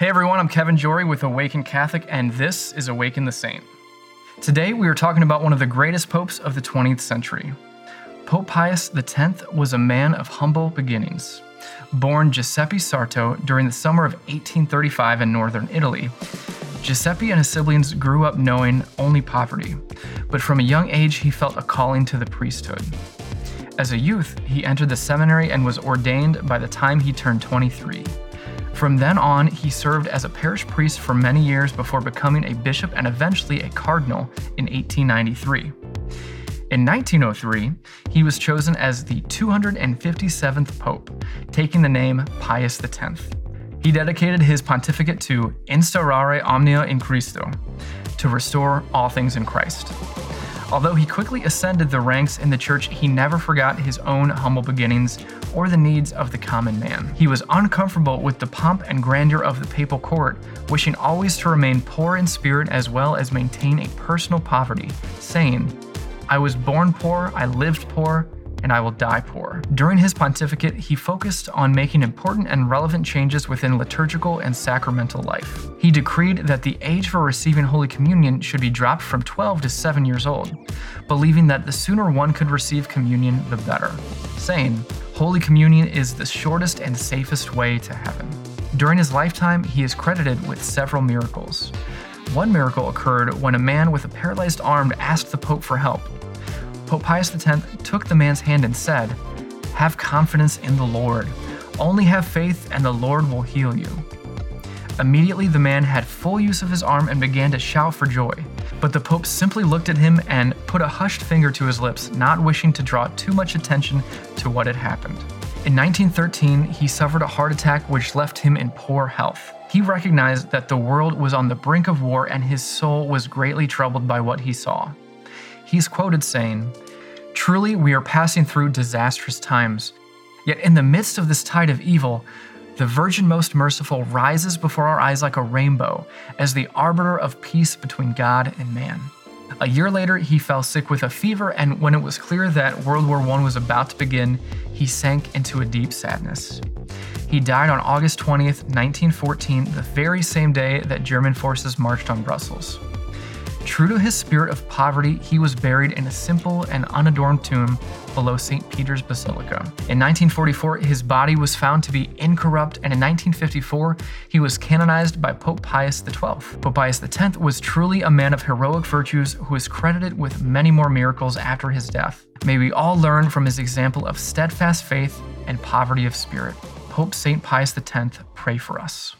Hey everyone, I'm Kevin Jorrey with Awaken Catholic, and this is Awaken the Saint. Today we are talking about one of the greatest popes of the 20th century. Pope Pius X was a man of humble beginnings. Born Giuseppe Sarto during the summer of 1835 in northern Italy, Giuseppe and his siblings grew up knowing only poverty, but from a young age he felt a calling to the priesthood. As a youth, he entered the seminary and was ordained by the time he turned 23. From then on, he served as a parish priest for many years before becoming a bishop and eventually a cardinal in 1893. In 1903, he was chosen as the 257th pope, taking the name Pius X. He dedicated his pontificate to instaurare omnia in Christo, to restore all things in Christ. Although he quickly ascended the ranks in the church, he never forgot his own humble beginnings or the needs of the common man. He was uncomfortable with the pomp and grandeur of the papal court, wishing always to remain poor in spirit as well as maintain a personal poverty, saying, I was born poor, I lived poor, and I will die poor. During his pontificate, he focused on making important and relevant changes within liturgical and sacramental life. He decreed that the age for receiving Holy Communion should be dropped from 12 to 7 years old, believing that the sooner one could receive communion, the better, saying, Holy Communion is the shortest and safest way to heaven. During his lifetime, he is credited with several miracles. One miracle occurred when a man with a paralyzed arm asked the Pope for help. Pope Pius X took the man's hand and said, Have confidence in the Lord. Only have faith, and the Lord will heal you. Immediately, the man had full use of his arm and began to shout for joy. But the Pope simply looked at him and put a hushed finger to his lips, not wishing to draw too much attention to what had happened. In 1913, he suffered a heart attack which left him in poor health. He recognized that the world was on the brink of war and his soul was greatly troubled by what he saw. He's quoted saying, Truly, we are passing through disastrous times. Yet in the midst of this tide of evil, the Virgin Most Merciful rises before our eyes like a rainbow as the arbiter of peace between God and man. A year later, he fell sick with a fever, and when it was clear that World War I was about to begin, he sank into a deep sadness. He died on August 20th, 1914, the very same day that German forces marched on Brussels. True to his spirit of poverty, he was buried in a simple and unadorned tomb below St. Peter's Basilica. In 1944, his body was found to be incorrupt, and in 1954, he was canonized by Pope Pius XII. Pope Pius X was truly a man of heroic virtues who is credited with many more miracles after his death. May we all learn from his example of steadfast faith and poverty of spirit. Pope St. Pius X, pray for us.